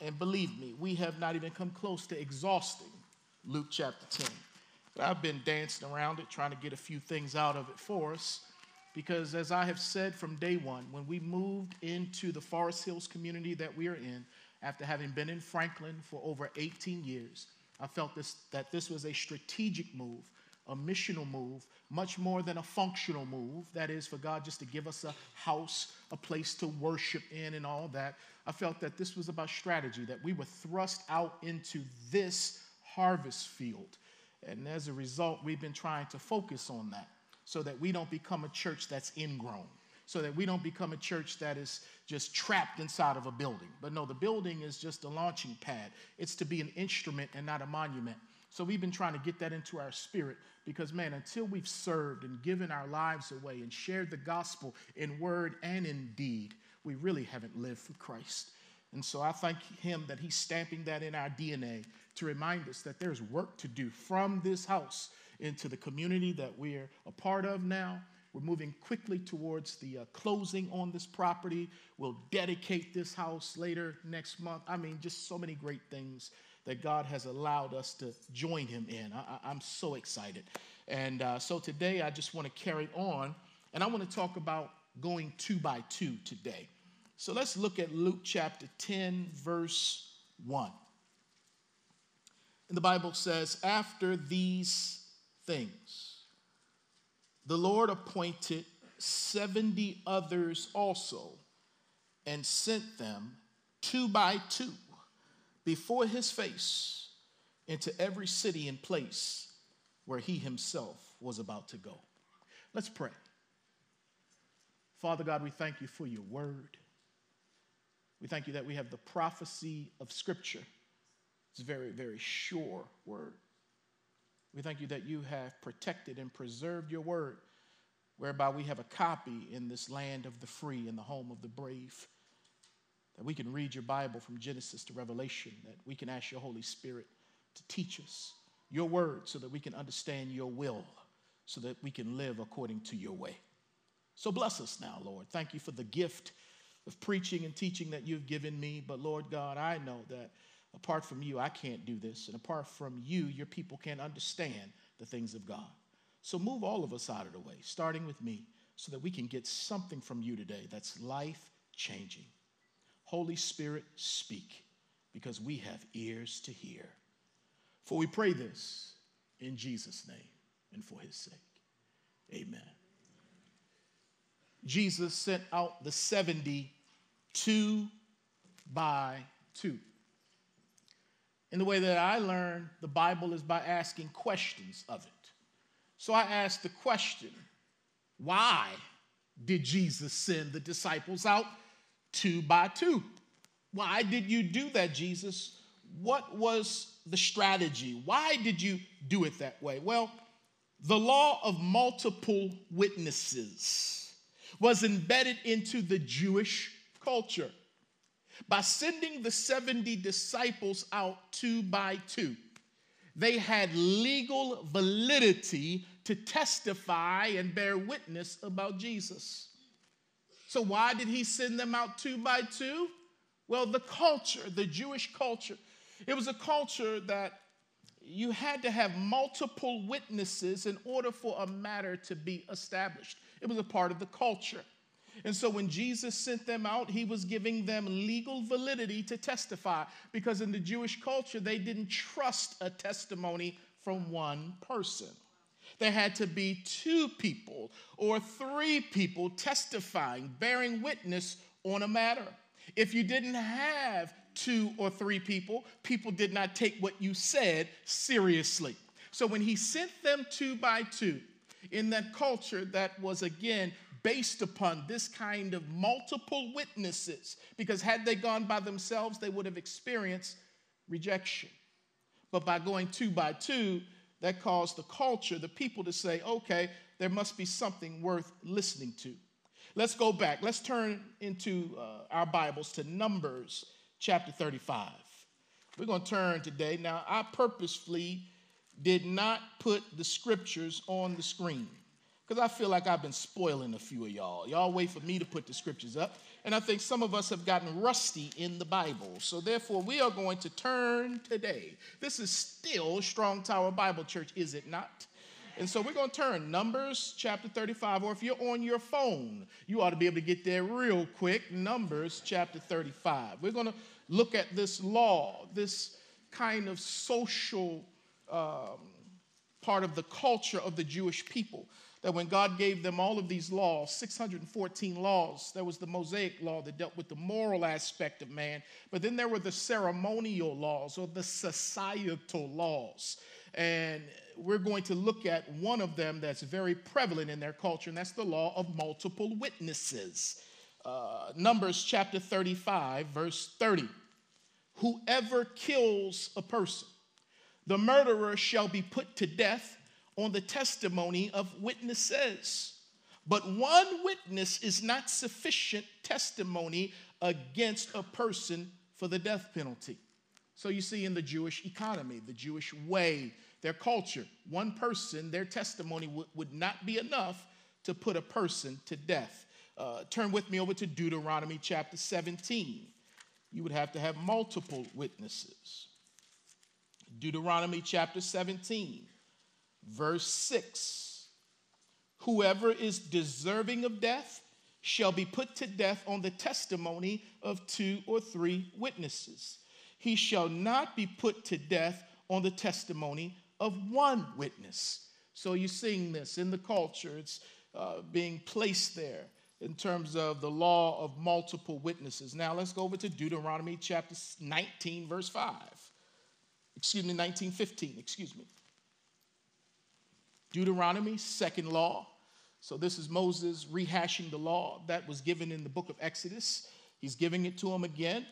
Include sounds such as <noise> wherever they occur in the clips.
and believe me, we have not even come close to exhausting Luke chapter 10. But I've been dancing around it, trying to get a few things out of it for us. Because as I have said from day one, when we moved into the Forest Hills community that we are in, after having been in Franklin for over 18 years, I felt this, that this was a strategic move, a missional move, much more than a functional move. That is, for God just to give us a house, a place to worship in, and all that. I felt that this was about strategy, that we were thrust out into this harvest field. And as a result, we've been trying to focus on that so that we don't become a church that's ingrown, so that we don't become a church that is just trapped inside of a building. But no, the building is just a launching pad, it's to be an instrument and not a monument. So we've been trying to get that into our spirit because, man, until we've served and given our lives away and shared the gospel in word and in deed, we really haven't lived for Christ. And so I thank Him that He's stamping that in our DNA to remind us that there's work to do from this house into the community that we're a part of now. We're moving quickly towards the uh, closing on this property. We'll dedicate this house later next month. I mean, just so many great things that God has allowed us to join Him in. I, am so excited. And uh, so today, I just want to carry on, and I want to talk about going two by two today. So let's look at Luke chapter 10, verse 1. And the Bible says, After these things, the Lord appointed 70 others also and sent them two by two before his face into every city and place where he himself was about to go. Let's pray. Father God, we thank you for your word. We thank you that we have the prophecy of Scripture. It's a very, very sure word. We thank you that you have protected and preserved your word, whereby we have a copy in this land of the free and the home of the brave. That we can read your Bible from Genesis to Revelation, that we can ask your Holy Spirit to teach us your word so that we can understand your will, so that we can live according to your way. So bless us now, Lord. Thank you for the gift of preaching and teaching that you've given me. But Lord God, I know that apart from you, I can't do this. And apart from you, your people can't understand the things of God. So move all of us out of the way, starting with me, so that we can get something from you today that's life changing. Holy Spirit, speak, because we have ears to hear. For we pray this in Jesus' name and for his sake. Amen. Jesus sent out the 70 two by two. In the way that I learn the Bible is by asking questions of it. So I asked the question why did Jesus send the disciples out two by two? Why did you do that, Jesus? What was the strategy? Why did you do it that way? Well, the law of multiple witnesses was embedded into the Jewish culture by sending the 70 disciples out two by two. They had legal validity to testify and bear witness about Jesus. So, why did he send them out two by two? Well, the culture, the Jewish culture, it was a culture that you had to have multiple witnesses in order for a matter to be established. It was a part of the culture. And so when Jesus sent them out, he was giving them legal validity to testify because in the Jewish culture, they didn't trust a testimony from one person. There had to be two people or three people testifying, bearing witness on a matter. If you didn't have two or three people, people did not take what you said seriously. So when he sent them two by two, in that culture that was again based upon this kind of multiple witnesses, because had they gone by themselves, they would have experienced rejection. But by going two by two, that caused the culture, the people to say, okay, there must be something worth listening to. Let's go back. Let's turn into uh, our Bibles to Numbers chapter 35. We're going to turn today. Now, I purposefully did not put the scriptures on the screen because I feel like I've been spoiling a few of y'all. Y'all wait for me to put the scriptures up, And I think some of us have gotten rusty in the Bible. So, therefore, we are going to turn today. This is still Strong Tower Bible Church, is it not? And so we're going to turn Numbers chapter 35, or if you're on your phone, you ought to be able to get there real quick. Numbers chapter 35. We're going to look at this law, this kind of social um, part of the culture of the Jewish people that when God gave them all of these laws, 614 laws, there was the Mosaic law that dealt with the moral aspect of man, but then there were the ceremonial laws or the societal laws. And we're going to look at one of them that's very prevalent in their culture, and that's the law of multiple witnesses. Uh, Numbers chapter 35, verse 30. Whoever kills a person, the murderer shall be put to death on the testimony of witnesses. But one witness is not sufficient testimony against a person for the death penalty. So you see, in the Jewish economy, the Jewish way, their culture, one person, their testimony w- would not be enough to put a person to death. Uh, turn with me over to Deuteronomy chapter 17. You would have to have multiple witnesses. Deuteronomy chapter 17 verse 6 Whoever is deserving of death shall be put to death on the testimony of two or three witnesses. He shall not be put to death on the testimony of one witness. So you're seeing this in the culture, it's uh, being placed there in terms of the law of multiple witnesses. Now let's go over to Deuteronomy chapter 19, verse 5. Excuse me, 1915, excuse me. Deuteronomy, second law. So this is Moses rehashing the law that was given in the book of Exodus. He's giving it to him again.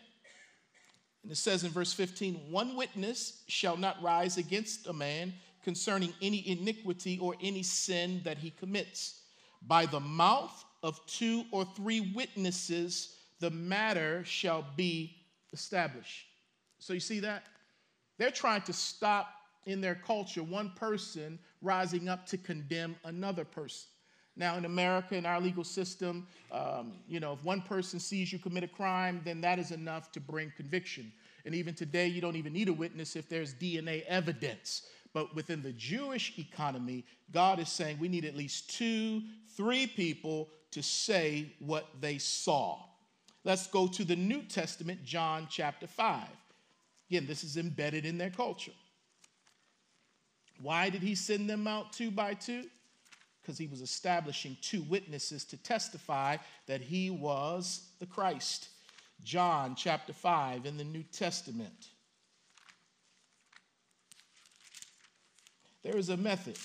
And it says in verse 15 one witness shall not rise against a man concerning any iniquity or any sin that he commits. By the mouth of two or three witnesses, the matter shall be established. So you see that? They're trying to stop in their culture one person rising up to condemn another person. Now, in America, in our legal system, um, you know, if one person sees you commit a crime, then that is enough to bring conviction. And even today, you don't even need a witness if there's DNA evidence. But within the Jewish economy, God is saying we need at least two, three people to say what they saw. Let's go to the New Testament, John chapter 5. Again, this is embedded in their culture. Why did he send them out two by two? Because he was establishing two witnesses to testify that he was the Christ. John chapter 5 in the New Testament. There is a method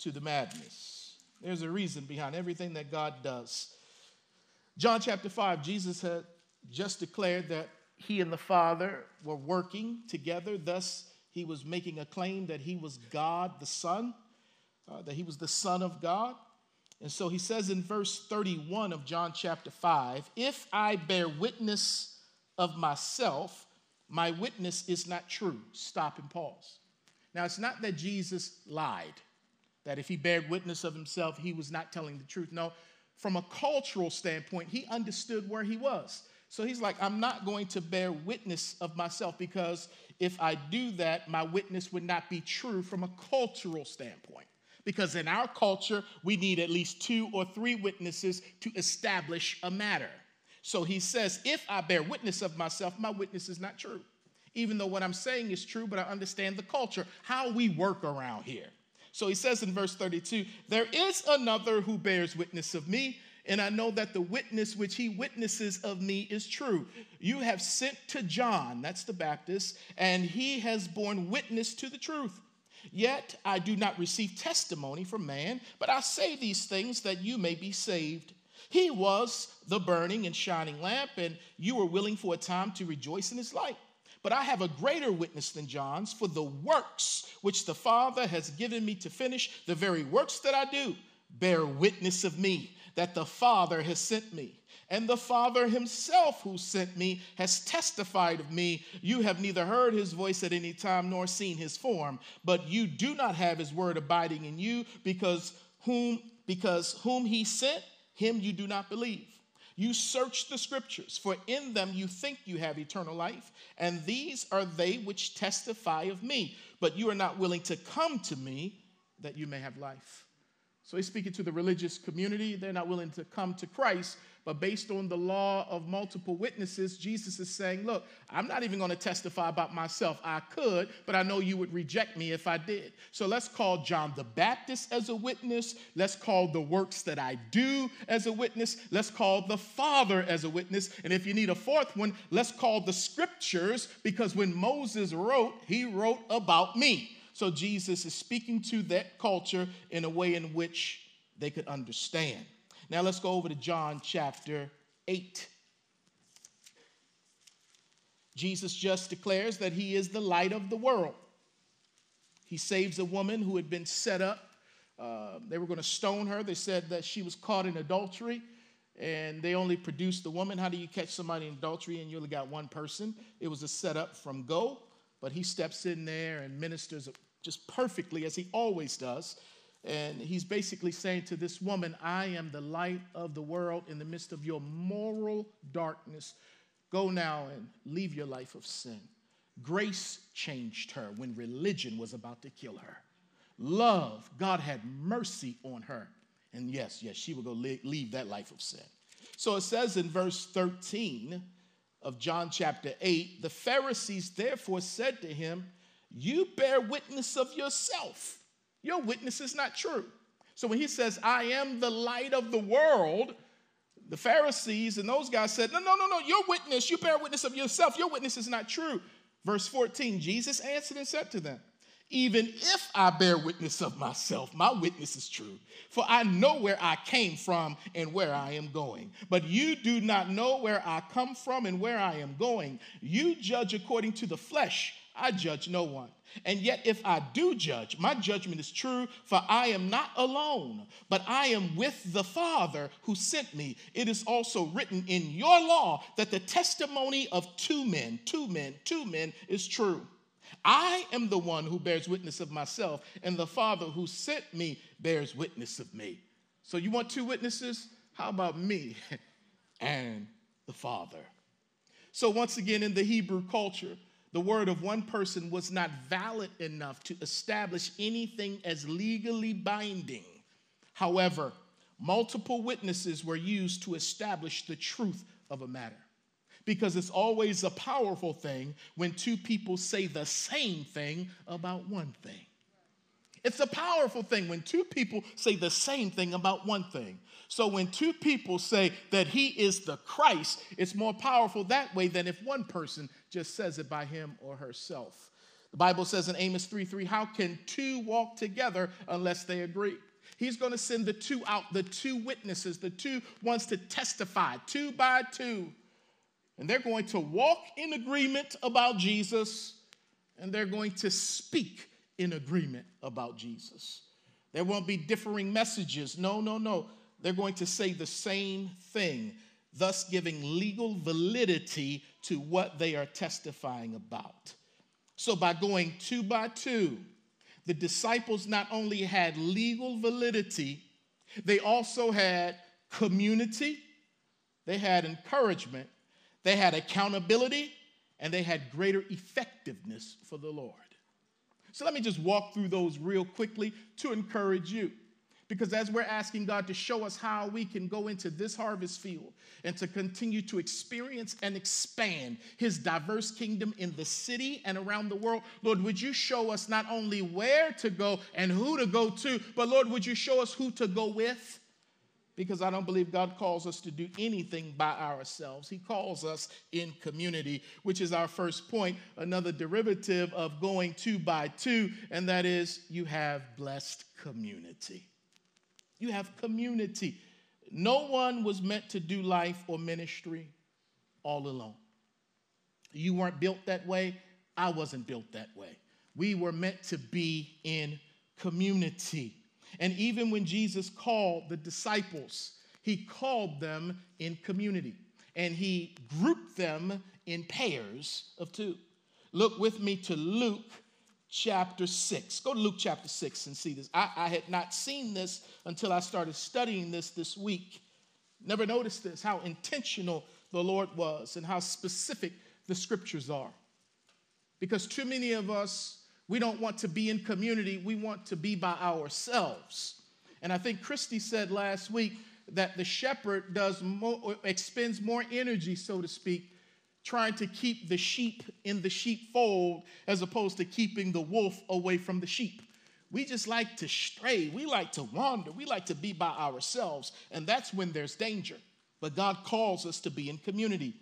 to the madness. There's a reason behind everything that God does. John chapter 5, Jesus had just declared that he and the Father were working together, thus he was making a claim that he was God the Son, uh, that he was the Son of God. And so he says in verse 31 of John chapter 5 If I bear witness of myself, my witness is not true. Stop and pause. Now, it's not that Jesus lied, that if he bared witness of himself, he was not telling the truth. No, from a cultural standpoint, he understood where he was. So he's like, I'm not going to bear witness of myself because if I do that, my witness would not be true from a cultural standpoint. Because in our culture, we need at least two or three witnesses to establish a matter. So he says, if I bear witness of myself, my witness is not true. Even though what I'm saying is true, but I understand the culture, how we work around here. So he says in verse 32 There is another who bears witness of me, and I know that the witness which he witnesses of me is true. You have sent to John, that's the Baptist, and he has borne witness to the truth. Yet I do not receive testimony from man, but I say these things that you may be saved. He was the burning and shining lamp, and you were willing for a time to rejoice in his light. But I have a greater witness than John's, for the works which the Father has given me to finish, the very works that I do, bear witness of me that the Father has sent me. And the Father himself who sent me has testified of me. You have neither heard his voice at any time nor seen his form, but you do not have his word abiding in you because whom because whom he sent, him you do not believe. You search the scriptures, for in them you think you have eternal life, and these are they which testify of me. But you are not willing to come to me that you may have life. So he's speaking to the religious community. They're not willing to come to Christ, but based on the law of multiple witnesses, Jesus is saying, Look, I'm not even going to testify about myself. I could, but I know you would reject me if I did. So let's call John the Baptist as a witness. Let's call the works that I do as a witness. Let's call the Father as a witness. And if you need a fourth one, let's call the scriptures, because when Moses wrote, he wrote about me. So Jesus is speaking to that culture in a way in which they could understand. Now let's go over to John chapter 8. Jesus just declares that he is the light of the world. He saves a woman who had been set up. Uh, they were going to stone her. They said that she was caught in adultery and they only produced the woman. How do you catch somebody in adultery and you only got one person? It was a setup from go, but he steps in there and ministers just perfectly as he always does. And he's basically saying to this woman, I am the light of the world in the midst of your moral darkness. Go now and leave your life of sin. Grace changed her when religion was about to kill her. Love, God had mercy on her. And yes, yes, she will go leave that life of sin. So it says in verse 13 of John chapter 8 the Pharisees therefore said to him, you bear witness of yourself. Your witness is not true. So when he says, I am the light of the world, the Pharisees and those guys said, No, no, no, no, your witness, you bear witness of yourself. Your witness is not true. Verse 14, Jesus answered and said to them, Even if I bear witness of myself, my witness is true. For I know where I came from and where I am going. But you do not know where I come from and where I am going. You judge according to the flesh I judge no one. And yet, if I do judge, my judgment is true, for I am not alone, but I am with the Father who sent me. It is also written in your law that the testimony of two men, two men, two men is true. I am the one who bears witness of myself, and the Father who sent me bears witness of me. So, you want two witnesses? How about me <laughs> and the Father? So, once again, in the Hebrew culture, the word of one person was not valid enough to establish anything as legally binding. However, multiple witnesses were used to establish the truth of a matter. Because it's always a powerful thing when two people say the same thing about one thing. It's a powerful thing when two people say the same thing about one thing. So when two people say that he is the Christ, it's more powerful that way than if one person just says it by him or herself. The Bible says in Amos 3 3, how can two walk together unless they agree? He's going to send the two out, the two witnesses, the two ones to testify, two by two. And they're going to walk in agreement about Jesus, and they're going to speak in agreement about Jesus. There won't be differing messages. No, no, no. They're going to say the same thing, thus giving legal validity to what they are testifying about. So, by going two by two, the disciples not only had legal validity, they also had community, they had encouragement, they had accountability, and they had greater effectiveness for the Lord. So let me just walk through those real quickly to encourage you. Because as we're asking God to show us how we can go into this harvest field and to continue to experience and expand His diverse kingdom in the city and around the world, Lord, would you show us not only where to go and who to go to, but Lord, would you show us who to go with? because I don't believe God calls us to do anything by ourselves. He calls us in community, which is our first point, another derivative of going two by two, and that is you have blessed community. You have community. No one was meant to do life or ministry all alone. You weren't built that way. I wasn't built that way. We were meant to be in community. And even when Jesus called the disciples, he called them in community and he grouped them in pairs of two. Look with me to Luke chapter 6. Go to Luke chapter 6 and see this. I, I had not seen this until I started studying this this week. Never noticed this, how intentional the Lord was and how specific the scriptures are. Because too many of us, we don't want to be in community, we want to be by ourselves. And I think Christy said last week that the shepherd does more, expends more energy, so to speak, trying to keep the sheep in the sheepfold as opposed to keeping the wolf away from the sheep. We just like to stray. We like to wander. We like to be by ourselves. And that's when there's danger. But God calls us to be in community.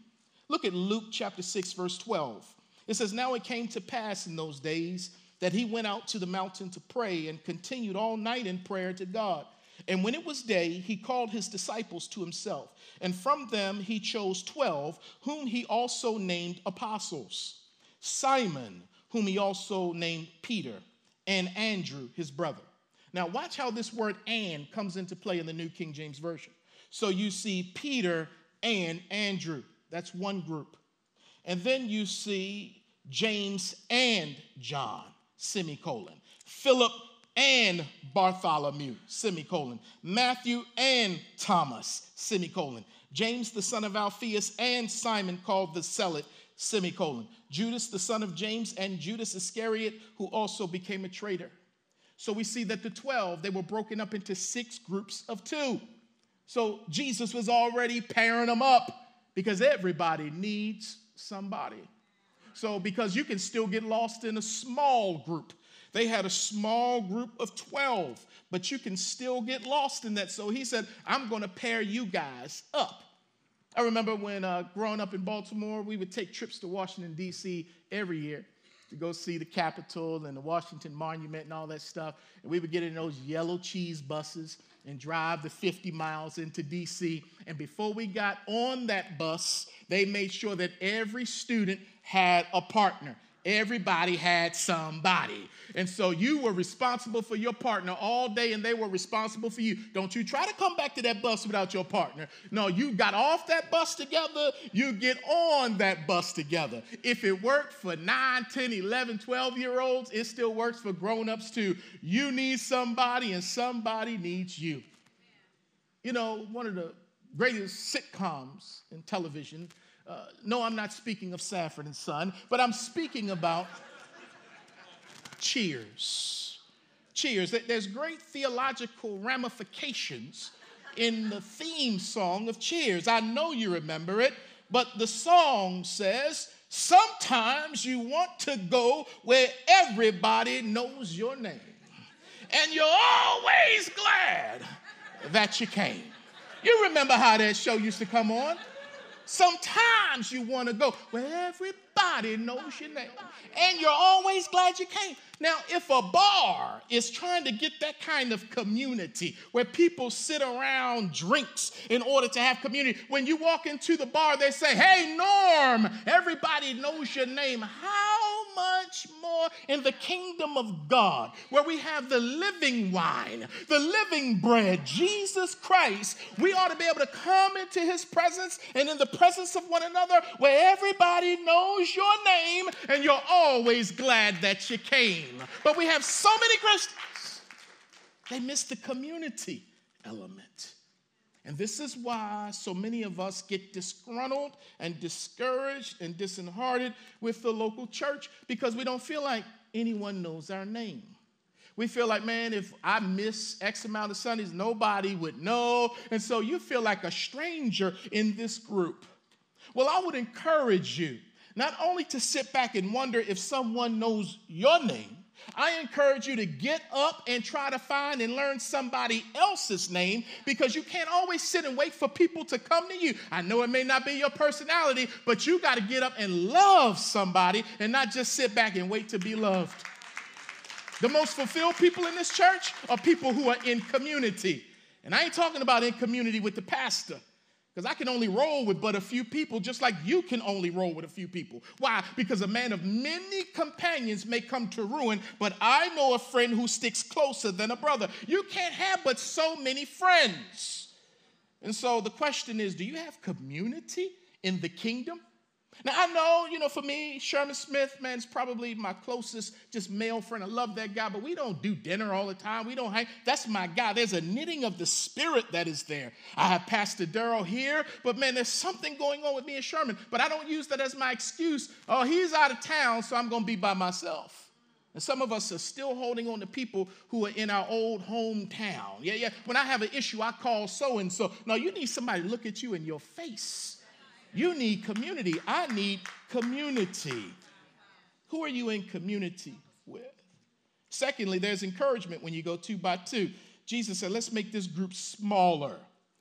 Look at Luke chapter 6, verse 12. It says, Now it came to pass in those days that he went out to the mountain to pray and continued all night in prayer to God. And when it was day, he called his disciples to himself. And from them he chose 12, whom he also named apostles Simon, whom he also named Peter and Andrew, his brother. Now, watch how this word and comes into play in the New King James Version. So you see Peter and Andrew, that's one group. And then you see James and John, semicolon. Philip and Bartholomew, semicolon. Matthew and Thomas, semicolon. James the son of Alphaeus and Simon called the Zealot, semicolon. Judas, the son of James, and Judas Iscariot, who also became a traitor. So we see that the 12, they were broken up into six groups of two. So Jesus was already pairing them up because everybody needs somebody. So, because you can still get lost in a small group. They had a small group of 12, but you can still get lost in that. So he said, I'm going to pair you guys up. I remember when uh, growing up in Baltimore, we would take trips to Washington, D.C. every year to go see the Capitol and the Washington Monument and all that stuff. And we would get in those yellow cheese buses and drive the 50 miles into DC. And before we got on that bus, they made sure that every student had a partner. Everybody had somebody. And so you were responsible for your partner all day and they were responsible for you. Don't you try to come back to that bus without your partner. No, you got off that bus together, you get on that bus together. If it worked for 9, 10, 11, 12 year olds, it still works for grown ups too. You need somebody and somebody needs you. You know, one of the greatest sitcoms in television uh, no, I'm not speaking of Sanford and Son, but I'm speaking about Cheers. Cheers. There's great theological ramifications in the theme song of Cheers. I know you remember it, but the song says, Sometimes you want to go where everybody knows your name, and you're always glad that you came. You remember how that show used to come on? Sometimes you want to go where everybody knows your name. And you're always glad you came. Now, if a bar is trying to get that kind of community where people sit around drinks in order to have community, when you walk into the bar, they say, Hey, Norm, everybody knows your name. How much more in the kingdom of God, where we have the living wine, the living bread, Jesus Christ, we ought to be able to come into his presence and in the presence of one another where everybody knows your name and you're always glad that you came. But we have so many Christians, they miss the community element. And this is why so many of us get disgruntled and discouraged and disheartened with the local church because we don't feel like anyone knows our name. We feel like, man, if I miss X amount of Sundays, nobody would know. And so you feel like a stranger in this group. Well, I would encourage you not only to sit back and wonder if someone knows your name, I encourage you to get up and try to find and learn somebody else's name because you can't always sit and wait for people to come to you. I know it may not be your personality, but you got to get up and love somebody and not just sit back and wait to be loved. The most fulfilled people in this church are people who are in community. And I ain't talking about in community with the pastor. Because I can only roll with but a few people, just like you can only roll with a few people. Why? Because a man of many companions may come to ruin, but I know a friend who sticks closer than a brother. You can't have but so many friends. And so the question is do you have community in the kingdom? Now, I know, you know, for me, Sherman Smith, man, is probably my closest just male friend. I love that guy, but we don't do dinner all the time. We don't hang. That's my guy. There's a knitting of the spirit that is there. I have Pastor Darrell here, but man, there's something going on with me and Sherman, but I don't use that as my excuse. Oh, he's out of town, so I'm going to be by myself. And some of us are still holding on to people who are in our old hometown. Yeah, yeah. When I have an issue, I call so and so. No, you need somebody to look at you in your face you need community. I need community. Who are you in community with? Secondly, there's encouragement when you go two by two. Jesus said, let's make this group smaller,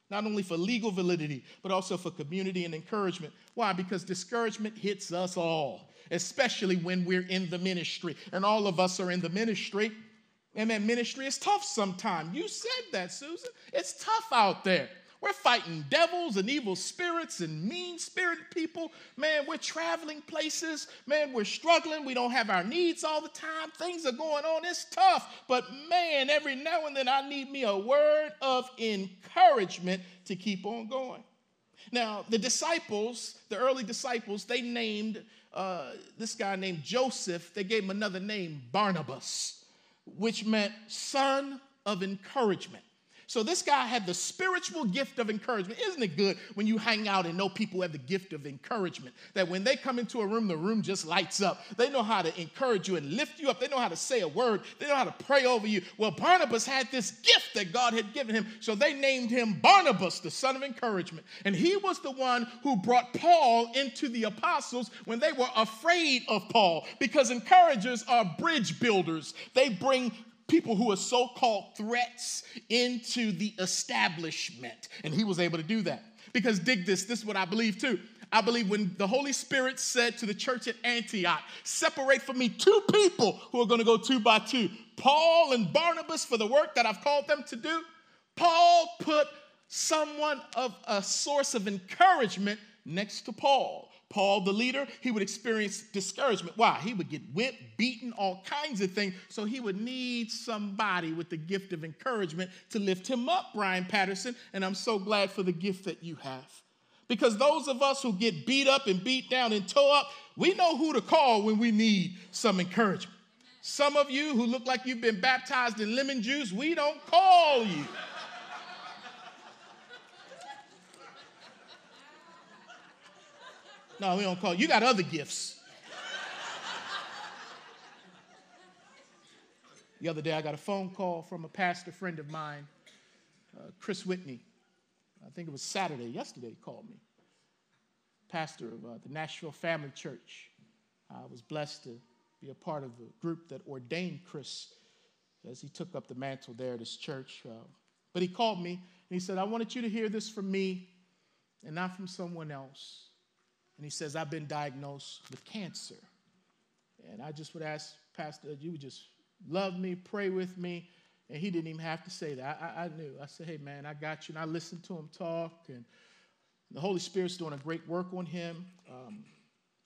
not only for legal validity, but also for community and encouragement. Why? Because discouragement hits us all, especially when we're in the ministry. And all of us are in the ministry. And that ministry is tough sometimes. You said that, Susan. It's tough out there. We're fighting devils and evil spirits and mean spirited people. Man, we're traveling places. Man, we're struggling. We don't have our needs all the time. Things are going on. It's tough. But man, every now and then I need me a word of encouragement to keep on going. Now, the disciples, the early disciples, they named uh, this guy named Joseph, they gave him another name, Barnabas, which meant son of encouragement. So this guy had the spiritual gift of encouragement. Isn't it good when you hang out and know people have the gift of encouragement? That when they come into a room, the room just lights up. They know how to encourage you and lift you up. They know how to say a word. They know how to pray over you. Well, Barnabas had this gift that God had given him. So they named him Barnabas, the son of encouragement. And he was the one who brought Paul into the apostles when they were afraid of Paul because encouragers are bridge builders. They bring people who are so called threats into the establishment. And he was able to do that. Because, dig this, this is what I believe too. I believe when the Holy Spirit said to the church at Antioch, separate for me two people who are going to go two by two Paul and Barnabas for the work that I've called them to do. Paul put someone of a source of encouragement next to Paul. Paul, the leader, he would experience discouragement. Why? He would get whipped, beaten, all kinds of things. So he would need somebody with the gift of encouragement to lift him up, Brian Patterson. And I'm so glad for the gift that you have. Because those of us who get beat up and beat down and toe up, we know who to call when we need some encouragement. Some of you who look like you've been baptized in lemon juice, we don't call you. No, we don't call you. got other gifts. the other day, I got a phone call from a pastor friend of mine, uh, Chris Whitney. I think it was Saturday. Yesterday, he called me. Pastor of uh, the Nashville Family Church. I was blessed to be a part of the group that ordained Chris as he took up the mantle there at his church. Uh, but he called me and he said, I wanted you to hear this from me and not from someone else. And he says, I've been diagnosed with cancer. And I just would ask Pastor, you would just love me, pray with me. And he didn't even have to say that. I, I, knew. I said, hey, man, I got you. And I listened to him talk. And the Holy Spirit's doing a great work on him. Um,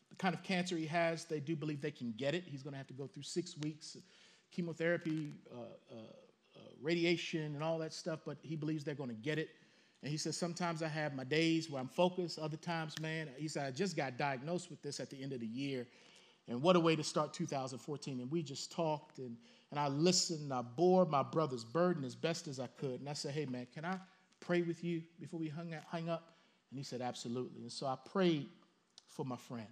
the kind of cancer he has, they do believe they can get it. He's going to have to go through six weeks chemotherapy, uh, uh, uh, radiation, and all that stuff, but he believes they're going to get it. And he says, Sometimes I have my days where I'm focused, other times, man, he said, I just got diagnosed with this at the end of the year. And what a way to start 2014. And we just talked and, and I listened and I bore my brother's burden as best as I could. And I said, Hey, man, can I pray with you before we hung, out, hung up? And he said, Absolutely. And so I prayed for my friend.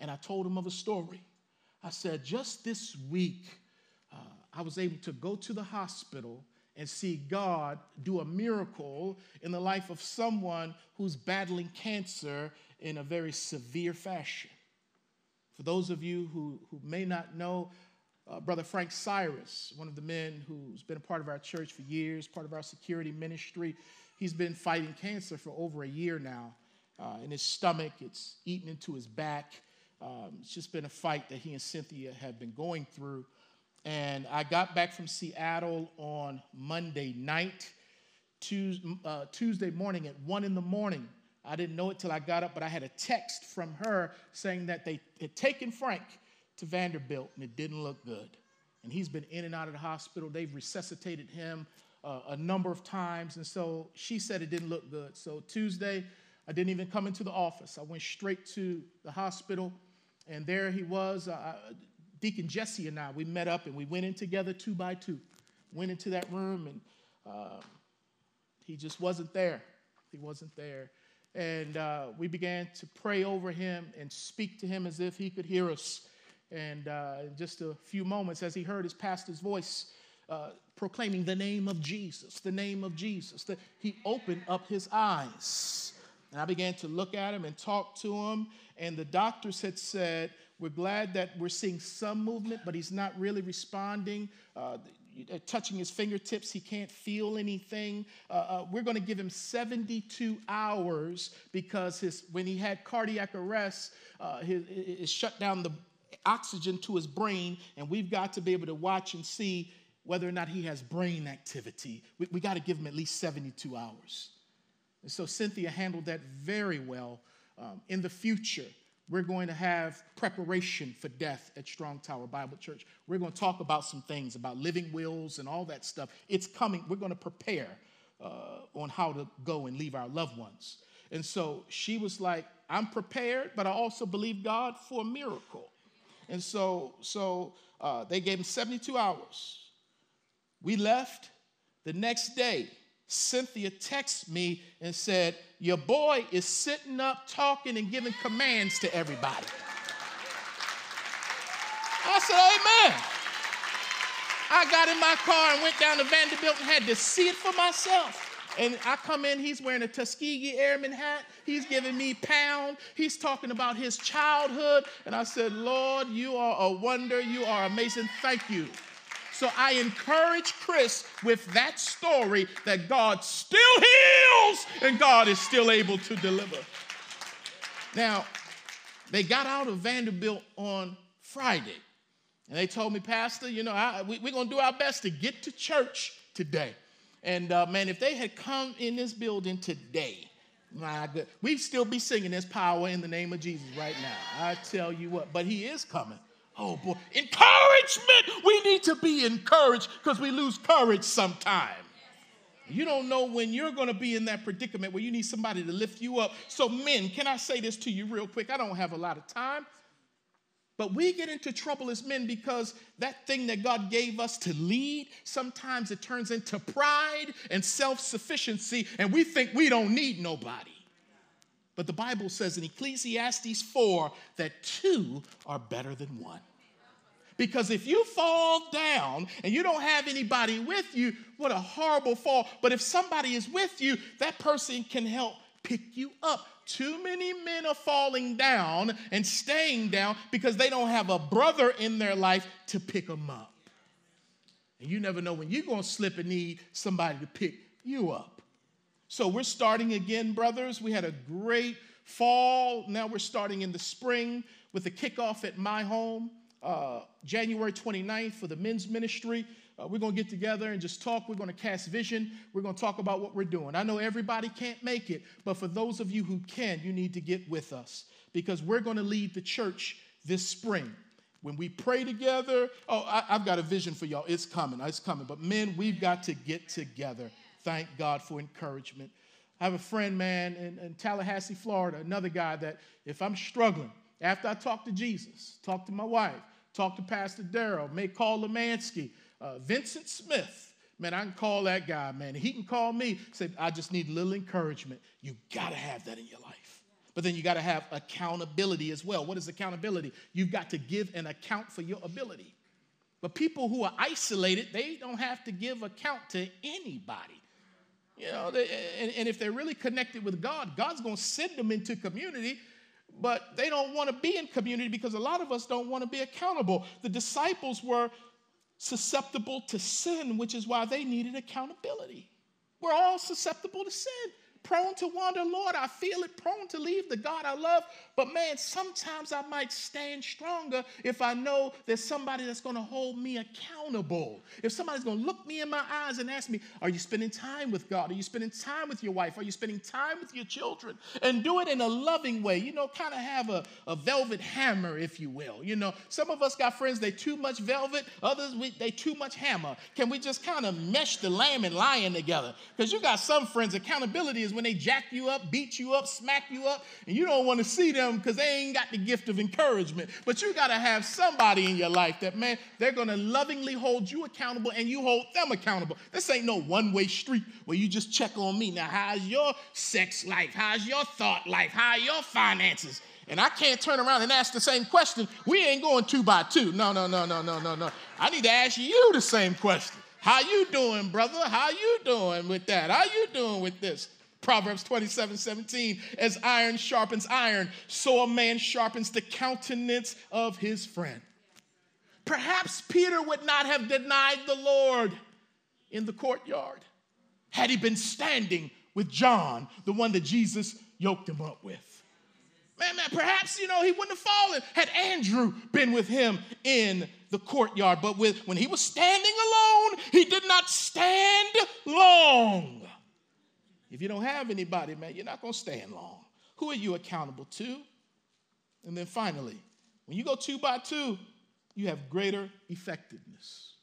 And I told him of a story. I said, Just this week, uh, I was able to go to the hospital and see God do a miracle in the life of someone who's battling cancer in a very severe fashion. For those of you who, who may not know, uh, Brother Frank Cyrus, one of the men who's been a part of our church for years, part of our security ministry, he's been fighting cancer for over a year now. Uh, in his stomach, it's eaten into his back. Um, it's just been a fight that he and Cynthia have been going through. And I got back from Seattle on Monday night. Tuesday, uh, morning at 1 in the morning. I didn't know it till I got up, but I had a text from her saying that they had taken Frank to Vanderbilt and it didn't look good. And he's been in and out of the hospital. They've resuscitated him uh, a number of times. And so she said it didn't look good. So Tuesday, I didn't even come into the office. I went straight to the hospital, and there he was. Uh, Deacon Jesse and I, we met up and we went in together two by two. Went into that room, and uh, he just wasn't there. He wasn't there. And uh, we began to pray over him and speak to him as if he could hear us. And uh, in just a few moments, as he heard his pastor's voice uh, proclaiming the name of Jesus, the name of Jesus, the, he opened up his eyes. And I began to look at him and talk to him. And the doctors had said, We're glad that we're seeing some movement, but he's not really responding. Uh, uh, touching his fingertips, he can't feel anything. Uh, uh, we're going to give him 72 hours because his, when he had cardiac arrest, uh, his, it shut down the oxygen to his brain, and we've got to be able to watch and see whether or not he has brain activity. We, we got to give him at least 72 hours. And so Cynthia handled that very well. Um, in the future, we're going to have preparation for death at Strong Tower Bible Church. We're going to talk about some things about living wills and all that stuff. It's coming. We're going to prepare uh, on how to go and leave our loved ones. And so she was like, I'm prepared, but I also believe God for a miracle. And so, so uh, they gave him 72 hours. We left the next day. Cynthia texted me and said, Your boy is sitting up talking and giving commands to everybody. I said, Amen. I got in my car and went down to Vanderbilt and had to see it for myself. And I come in, he's wearing a Tuskegee Airman hat. He's giving me pound. He's talking about his childhood. And I said, Lord, you are a wonder. You are amazing. Thank you. So I encourage Chris with that story that God still heals and God is still able to deliver. Now, they got out of Vanderbilt on Friday. And they told me, Pastor, you know, I, we, are going to do our best to get to church today. And uh, man, if they had come in this building today, my good, we'd still be singing this power in the name of Jesus right now. I tell you what, but he is coming. Oh boy, encouragement. We need to be encouraged because we lose courage sometimes. You don't know when you're going to be in that predicament where you need somebody to lift you up. So, men, can I say this to you real quick? I don't have a lot of time. But we get into trouble as men because that thing that God gave us to lead, sometimes it turns into pride and self sufficiency, and we think we don't need nobody. But the Bible says in Ecclesiastes 4 that two are better than one. Because if you fall down and you don't have anybody with you, what a horrible fall. But if somebody is with you, that person can help pick you up. Too many men are falling down and staying down because they don't have a brother in their life to pick them up. And you never know when you're going to slip and need somebody to pick you up. So we're starting again, brothers. We had a great fall. Now we're starting in the spring with a kickoff at my home uh, January 29th for the men's ministry. Uh, we're going to get together and just talk. We're going to cast vision. We're going to talk about what we're doing. I know everybody can't make it, but for those of you who can, you need to get with us because we're going to lead the church this spring. When we pray together, oh, I, have got a vision for y'all. It's coming. It's coming. But men, we've got to get together. Thank God for encouragement. I have a friend, man, in, in Tallahassee, Florida, another guy that if I'm struggling, after I talk to Jesus, talk to my wife, talk to Pastor Darrell, may call Lemansky, uh, Vincent Smith. Man, I can call that guy, man. He can call me, say, I just need a little encouragement. You got to have that in your life. But then you got to have accountability as well. What is accountability? You've got to give an account for your ability. But people who are isolated, they don't have to give account to anybody. You know, they, and, and if they're really connected with God, God's to send them into community but they don't want to be in community because a lot of us don't want to be accountable. The disciples were susceptible to sin, which is why they needed accountability. We're all susceptible to sin prone to wander, Lord. I feel it, prone to leave the God I love. But man, sometimes I might stand stronger if I know there's somebody that's going to hold me accountable. If somebody's going to look me in my eyes and ask me, Are you spending time with God? Are you spending time with your wife? Are you spending time with your children? And do it in a loving way, you know, kind of have a, a velvet hammer, if you will. You know, some of us got friends, they too much velvet, others, we, they too much hammer. Can we just kind of mesh the lamb and lion together? Because you got some friends, accountability is is when they jack you up, beat you up, smack you up, and you don't want to see them because they ain't got the gift of encouragement. But you got to have somebody in your life that, man, they're going to lovingly hold you accountable and you hold them accountable. This ain't no one way street where you just check on me. Now, how's your sex life? How's your thought life? How are your finances? And I can't turn around and ask the same question. We ain't going two by two. No, no, no, no, no, no, no. I need to ask you the same question. How you doing, brother? How you doing with that? How you doing with this? Proverbs 27, 17, as iron sharpens iron, so a man sharpens the countenance of his friend. Perhaps Peter would not have denied the Lord in the courtyard had he been standing with John, the one that Jesus yoked him up with. Man, man, perhaps, you know, he wouldn't have fallen had Andrew been with him in the courtyard. But with, when he was standing alone, he did not stand long. If you don't have anybody, man, you're not going to stand long. Who are you accountable to? And then finally, when you go two by two, you have greater effectiveness.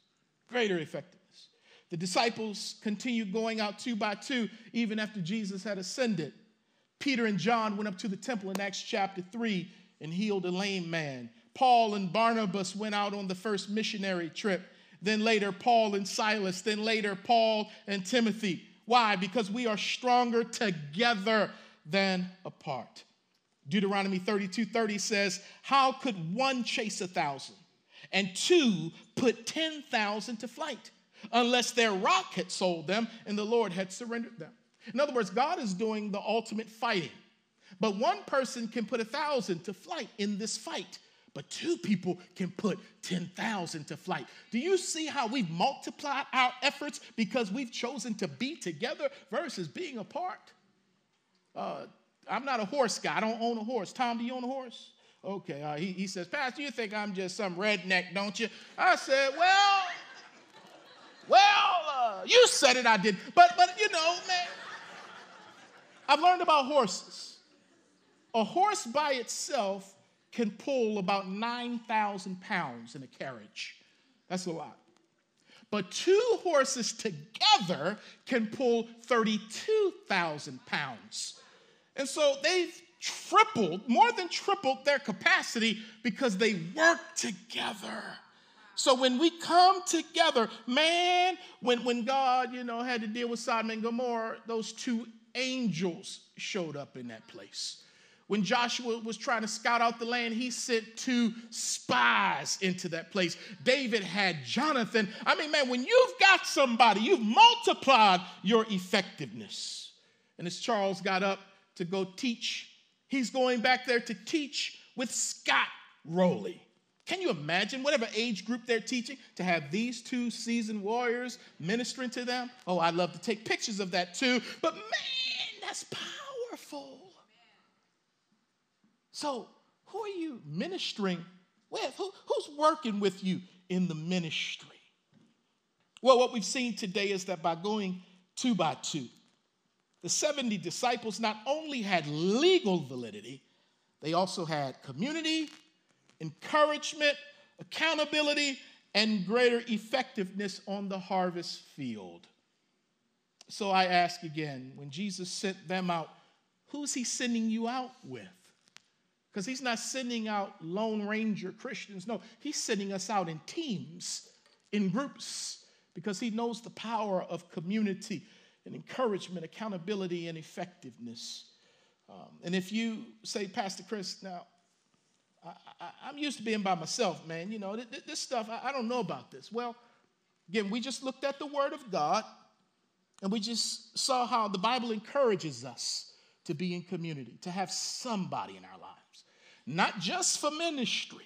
Greater effectiveness. The disciples continued going out two by two even after Jesus had ascended. Peter and John went up to the temple in Acts chapter 3 and healed a lame man. Paul and Barnabas went out on the first missionary trip. Then later, Paul and Silas. Then later, Paul and Timothy. Why? Because we are stronger together than apart. Deuteronomy 32 30 says, How could one chase a thousand and two put 10,000 to flight unless their rock had sold them and the Lord had surrendered them? In other words, God is doing the ultimate fighting. But one person can put a thousand to flight in this fight, but two people can put 10,000 to flight. Do you see how we've multiplied our efforts because we've chosen to be together versus being apart? Uh, I'm not a horse guy. I don't own a horse. Tom, do you own a horse? Okay. Uh, he, he says, Pastor, you think I'm just some redneck, don't you? I said, Well, well, uh, you said it, I did. But, but you know, man. I've learned about horses. A horse by itself can pull about 9,000 pounds in a carriage. That's a lot. But two horses together can pull 32,000 pounds. And so they've tripled, more than tripled their capacity because they work together. So when we come together, man, when, when God, you know, had to deal with Sodom and Gomorrah, those two angels showed up in that place. When Joshua was trying to scout out the land, he sent two spies into that place. David had Jonathan. I mean, man, when you've got somebody, you've multiplied your effectiveness. And as Charles got up to go teach, he's going back there to teach with Scott Rowley. Can you imagine, whatever age group they're teaching, to have these two seasoned warriors ministering to them? Oh, I'd love to take pictures of that too. But man, that's powerful. So, who are you ministering with? Who, who's working with you in the ministry? Well, what we've seen today is that by going two by two, the 70 disciples not only had legal validity, they also had community, encouragement, accountability, and greater effectiveness on the harvest field. So I ask again when Jesus sent them out, who's he sending you out with? Because he's not sending out Lone Ranger Christians. No, he's sending us out in teams, in groups, because he knows the power of community and encouragement, accountability, and effectiveness. Um, and if you say, Pastor Chris, now, I, am used to being by myself, man. You know, th- this stuff, I, I don't know about this. Well, again, we just looked at the Word of God and we just saw how the Bible encourages us to be in community, to have somebody in our lives, not just for ministry,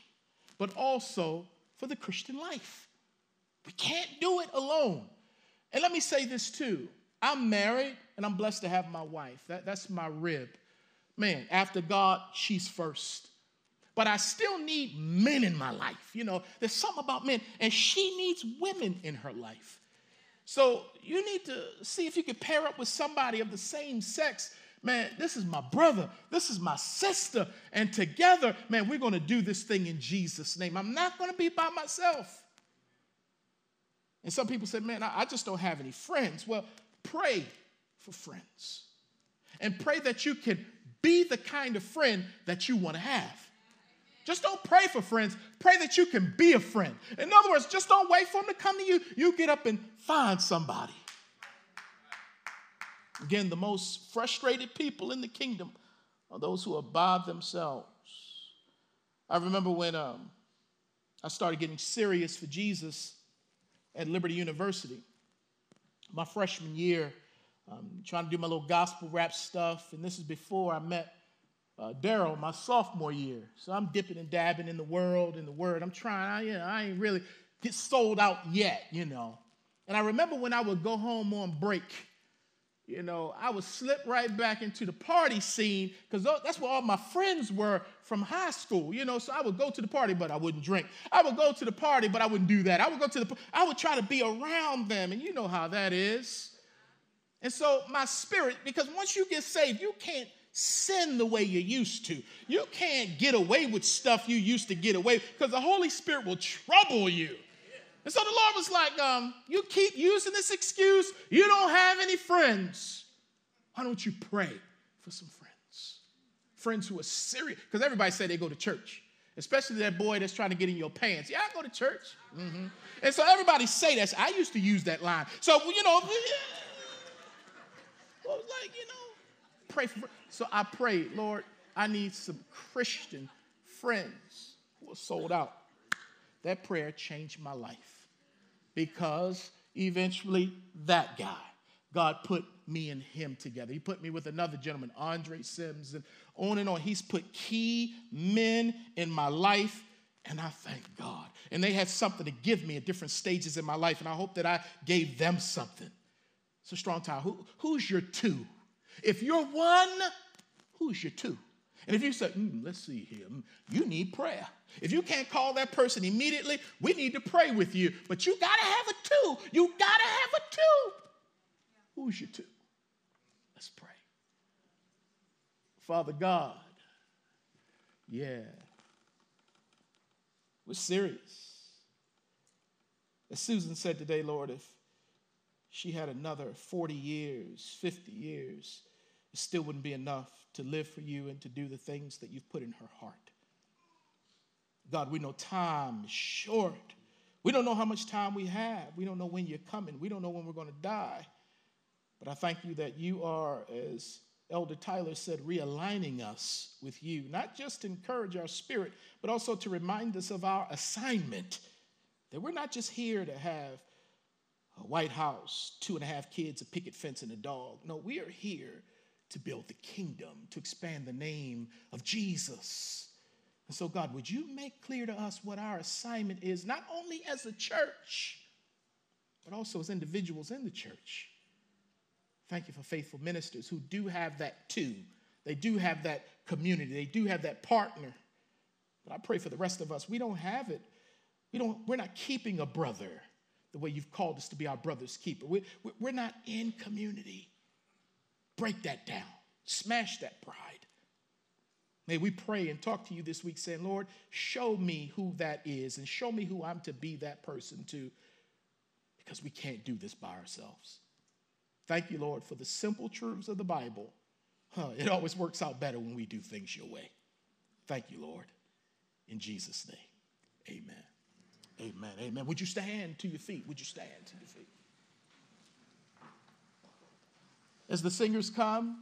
but also for the Christian life. We can't do it alone. And let me say this too I'm married and I'm blessed to have my wife. That, that's my rib. Man, after God, she's first. But I still need men in my life. You know, there's something about men, and she needs women in her life. So you need to see if you can pair up with somebody of the same sex. Man, this is my brother. This is my sister. And together, man, we're going to do this thing in Jesus' name. I'm not going to be by myself. And some people say, man, I just don't have any friends. Well, pray for friends. and pray that you can be the kind of friend that you want to have. Just don't pray for friends. Pray that you can be a friend. In other words, just don't wait for them to come to you. You get up and find somebody. Again, the most frustrated people in the kingdom are those who are by themselves. I remember when um, I started getting serious for Jesus at Liberty University, my freshman year, um, trying to do my little gospel rap stuff, and this is before I met uh, Daryl my sophomore year. So I'm dipping and dabbing in the world, in the word. I'm trying, I, you know, I ain't really get sold out yet, you know. And I remember when I would go home on break, you know, I would slip right back into the party scene because that's where all my friends were from high school, you know. So I would go to the party, but I wouldn't drink. I would go to the party, but I wouldn't do that. I would go to the, I would try to be around them, and you know how that is. And so my spirit, because once you get saved, you can't sin the way you used to. You can't get away with stuff you used to get away because the Holy Spirit will trouble you. And so the Lord was like, um, You keep using this excuse. You don't have any friends. Why don't you pray for some friends? Friends who are serious. Because everybody say they go to church, especially that boy that's trying to get in your pants. Yeah, I go to church. Mm-hmm. And so everybody say that. I used to use that line. So, you know, <laughs> I was like, you know, pray for. So I prayed, Lord, I need some Christian friends who are sold out. That prayer changed my life because eventually that guy, God put me and him together. He put me with another gentleman, Andre Sims, and on and on. He's put key men in my life, and I thank God. And they had something to give me at different stages in my life, and I hope that I gave them something. It's a strong tie. Who, who's your two? If you're one, who's your two? And if you say, mm, let's see mm, you need prayer. If you can't call that person immediately, we need to pray with you. But you got to have a two. You got to have a two. Who's your two? Let's pray. Father God, yeah, we're serious. As Susan said today, Lord, if she had another 40 years, 50 years, it still wouldn't be enough to live for you and to do the things that you've put in her heart. God, we know time is short. We don't know how much time we have. We don't know when you're coming. We don't know when we're going to die. But I thank you that you are, as Elder Tyler said, realigning us with you, not just to encourage our spirit, but also to remind us of our assignment. That we're not just here to have a White House, two and a half kids, a picket fence, and a dog. No, we are here to build the kingdom, to expand the name of Jesus. And so, God, would you make clear to us what our assignment is, not only as a church, but also as individuals in the church? Thank you for faithful ministers who do have that too. They do have that community, they do have that partner. But I pray for the rest of us. We don't have it. We don't, we're not keeping a brother the way you've called us to be our brother's keeper. We, we're not in community. Break that down, smash that pride. May we pray and talk to you this week saying, Lord, show me who that is and show me who I'm to be that person to, because we can't do this by ourselves. Thank you, Lord, for the simple truths of the Bible. Huh, it always works out better when we do things your way. Thank you, Lord. In Jesus' name, amen. Amen. Amen. Would you stand to your feet? Would you stand to your feet? As the singers come,